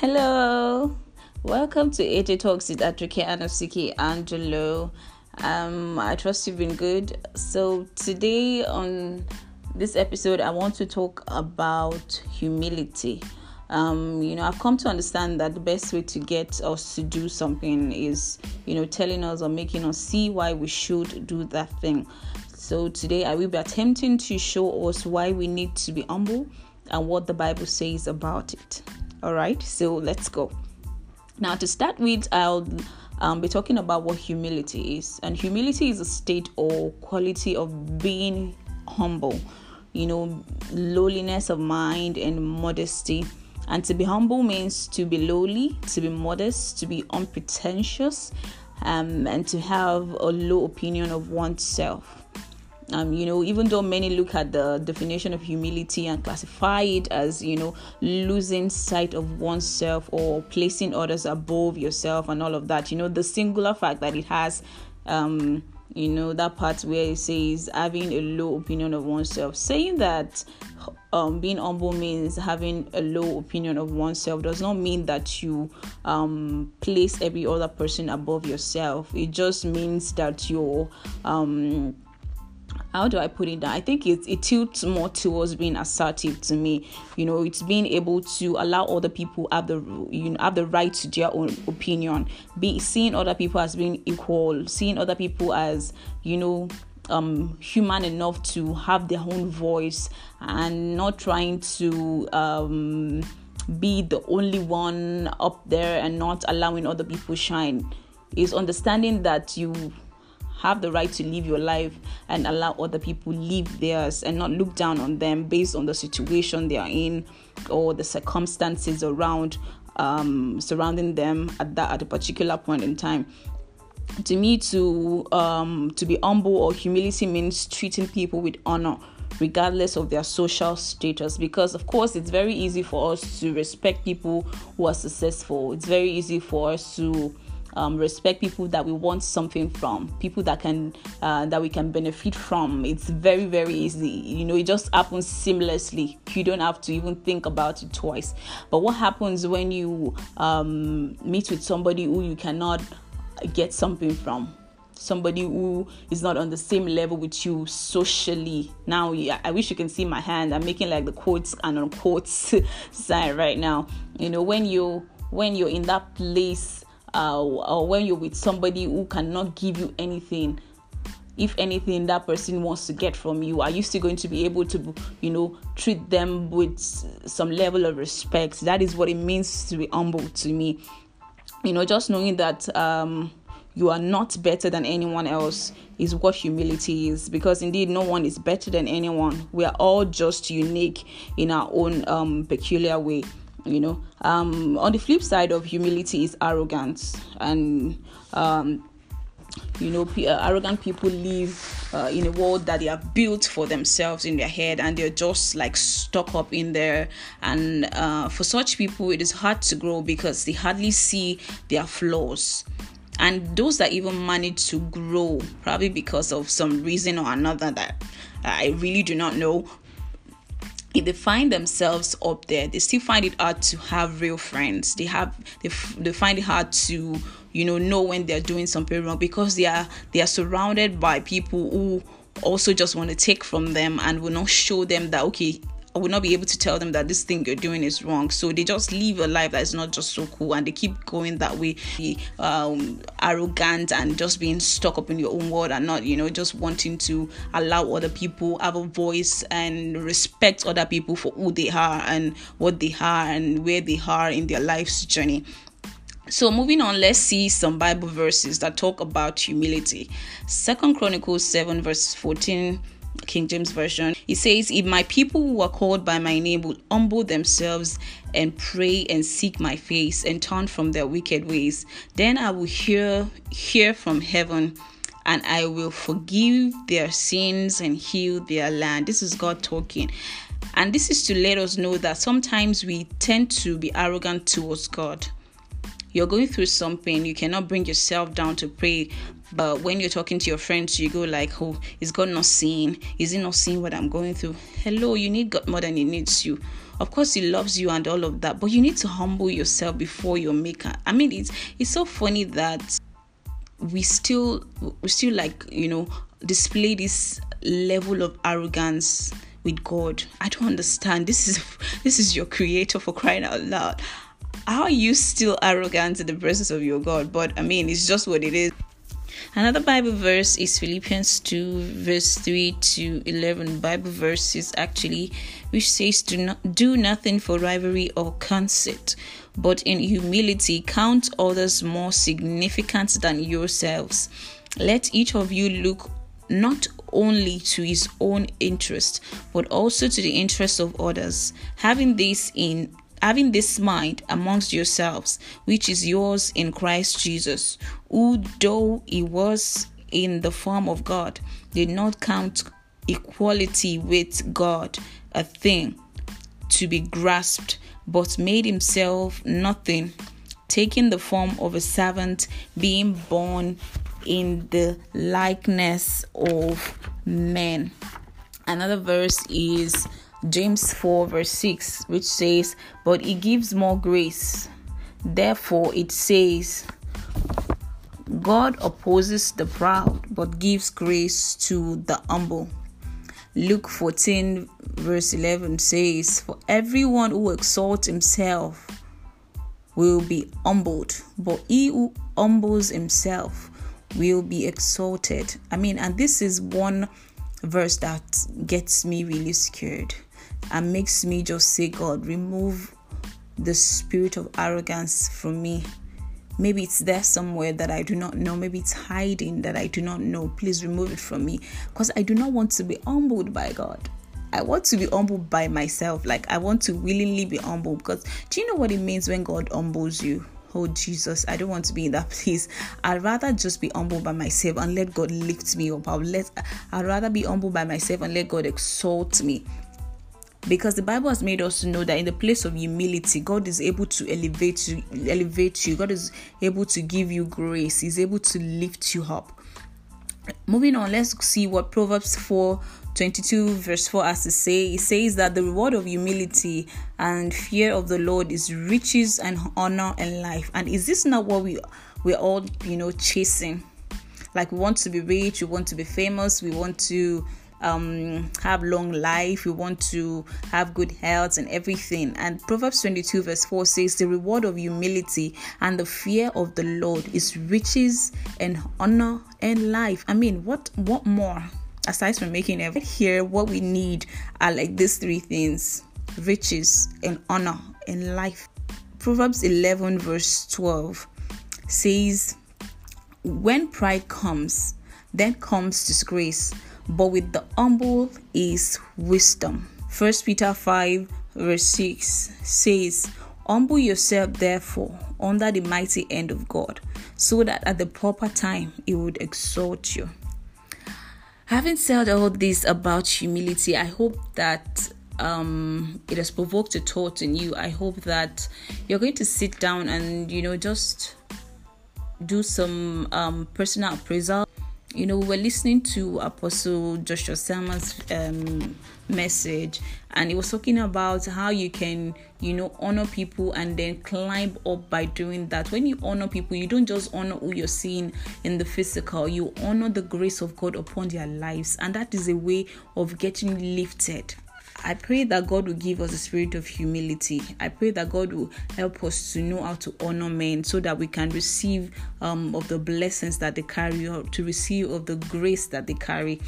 Hello, welcome to AJ Talks with Atrike Anosike Angelo. Um, I trust you've been good. So today on this episode, I want to talk about humility. Um, you know, I've come to understand that the best way to get us to do something is, you know, telling us or making us see why we should do that thing. So today I will be attempting to show us why we need to be humble and what the Bible says about it. All right, so let's go. Now, to start with, I'll um, be talking about what humility is. And humility is a state or quality of being humble, you know, lowliness of mind and modesty. And to be humble means to be lowly, to be modest, to be unpretentious, um, and to have a low opinion of oneself. Um, you know, even though many look at the definition of humility and classify it as, you know, losing sight of oneself or placing others above yourself and all of that, you know, the singular fact that it has, um, you know, that part where it says having a low opinion of oneself, saying that um, being humble means having a low opinion of oneself does not mean that you um, place every other person above yourself. It just means that you're um, how do I put it down? I think it, it tilts more towards being assertive to me. You know, it's being able to allow other people have the you know have the right to their own opinion. Be seeing other people as being equal, seeing other people as you know um, human enough to have their own voice and not trying to um, be the only one up there and not allowing other people shine. Is understanding that you have the right to live your life and allow other people live theirs and not look down on them based on the situation they are in or the circumstances around um, surrounding them at that at a particular point in time. To me to um, to be humble or humility means treating people with honor regardless of their social status because of course it's very easy for us to respect people who are successful. It's very easy for us to um, respect people that we want something from, people that can uh, that we can benefit from. It's very very easy. You know, it just happens seamlessly. You don't have to even think about it twice. But what happens when you um, meet with somebody who you cannot get something from? somebody who is not on the same level with you socially. Now, I wish you can see my hand. I'm making like the quotes and unquotes sign right now. You know, when you when you're in that place uh, or when you're with somebody who cannot give you anything if anything that person wants to get from you are you still going to be able to you know treat them with some level of respect? That is what it means to be humble to me. You know just knowing that um, you are not better than anyone else is what humility is because indeed no one is better than anyone. We are all just unique in our own um, peculiar way you know. Um, on the flip side of humility is arrogance. And um, you know p- uh, arrogant people live uh, in a world that they have built for themselves in their head and they're just like stuck up in there. And uh, for such people it is hard to grow because they hardly see their flaws. And those that even manage to grow probably because of some reason or another that i really do not know if they find themselves up there they still find it hard to have real friends. They have they, they find it hard to you know know when they're doing something wrong because they are they are surrounded by people who also just want to take from them and will not show them that okay I will not be able to tell them that this thing you're doing is wrong. So they just live a life that is not just so cool and they keep going that way, um, arrogant and just being stuck up in your own world and not, you know, just wanting to allow other people have a voice and respect other people for who they are and what they are and where they are in their life's journey. So moving on, let's see some Bible verses that talk about humility. Second Chronicles 7 verse 14 King James Version. It says, If my people who are called by my name will humble themselves and pray and seek my face and turn from their wicked ways, then I will hear hear from heaven and I will forgive their sins and heal their land. This is God talking. And this is to let us know that sometimes we tend to be arrogant towards God you're going through something, you cannot bring yourself down to pray. But when you're talking to your friends, you go like, "Oh, is God not seeing? Is He not seeing what I'm going through?" Hello, you need God more than He needs you. Of course, He loves you and all of that, but you need to humble yourself before your maker. I mean, it's it's so funny that we still we still like you know display this level of arrogance with God. I don't understand. This is this is your creator for crying out loud. Are you still arrogant in the presence of your God? But I mean, it's just what it is. Another Bible verse is Philippians 2, verse 3 to 11. Bible verses actually, which says, Do not do nothing for rivalry or conceit, but in humility count others more significant than yourselves. Let each of you look not only to his own interest, but also to the interest of others, having this in having this mind amongst yourselves, which is yours in Christ Jesus, who, though he was in the form of God, did not count equality with God a thing to be grasped, but made himself nothing, taking the form of a servant, being born in the likeness of men. Another verse is James 4, verse 6, which says, But he gives more grace. Therefore, it says, God opposes the proud, but gives grace to the humble. Luke 14, verse 11 says, For everyone who exalts himself will be humbled, but he who humbles himself will be exalted. I mean, and this is one verse that gets me really scared and makes me just say, God, remove the spirit of arrogance from me. Maybe it's there somewhere that I do not know. Maybe it's hiding that I do not know. Please remove it from me because I do not want to be humbled by God. I want to be humbled by myself. Like, I want to willingly be humbled because do you know what it means when God humbles you? Oh, Jesus, I don't want to be in that place. I'd rather just be humble by myself and let God lift me up. I'll let, I'd rather be humble by myself and let God exalt me because the bible has made us know that in the place of humility god is able to elevate you elevate you. God is able to give you grace. He's able to lift you up. Moving on let's see what proverbs 4 22 verse 4 has to say. It says that the reward of humility and fear of the lord is riches and honor and life. And is this not what we we're all you know chasing? Like we want to be rich we want to be famous we want to um, have long life, we want to have good health and everything. And Proverbs 22, verse 4 says, The reward of humility and the fear of the Lord is riches and honor and life. I mean, what what more? Aside from making every here, what we need are like these three things riches and honor and life. Proverbs 11, verse 12 says, When pride comes, then comes disgrace but with the humble is wisdom. First Peter 5 verse 6 says, Humble yourself therefore under the mighty hand of God, so that at the proper time he would exalt you. Having said all this about humility, I hope that um, it has provoked a thought in you. I hope that you're going to sit down and you know just do some um, personal appraisal you know, we were listening to Apostle Joshua Selman's um, message, and he was talking about how you can, you know, honor people and then climb up by doing that. When you honor people, you don't just honor who you're seeing in the physical, you honor the grace of God upon their lives, and that is a way of getting lifted. I pray that God will give us a spirit of humility. I pray that God will help us to know how to honor men so that we can receive um, of the blessings that they carry, or to receive of the grace that they carry,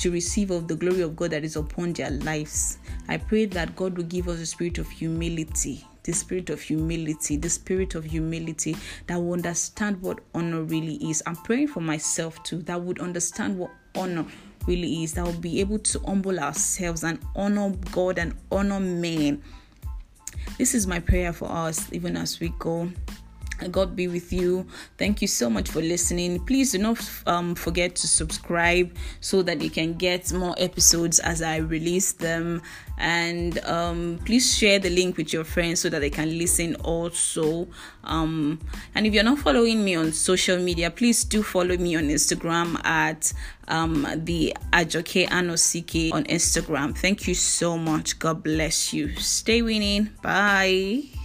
to receive of the glory of God that is upon their lives. I pray that God will give us a spirit of humility the spirit of humility, the spirit of humility that will understand what honor really is. I'm praying for myself too, that would understand what honor really is that we'll be able to humble ourselves and honor God and honor men. This is my prayer for us, even as we go. God be with you. Thank you so much for listening. Please do not um, forget to subscribe so that you can get more episodes as I release them. And um, please share the link with your friends so that they can listen also. Um, and if you're not following me on social media, please do follow me on Instagram at um, the Ajoke Anosike on Instagram. Thank you so much. God bless you. Stay winning. Bye.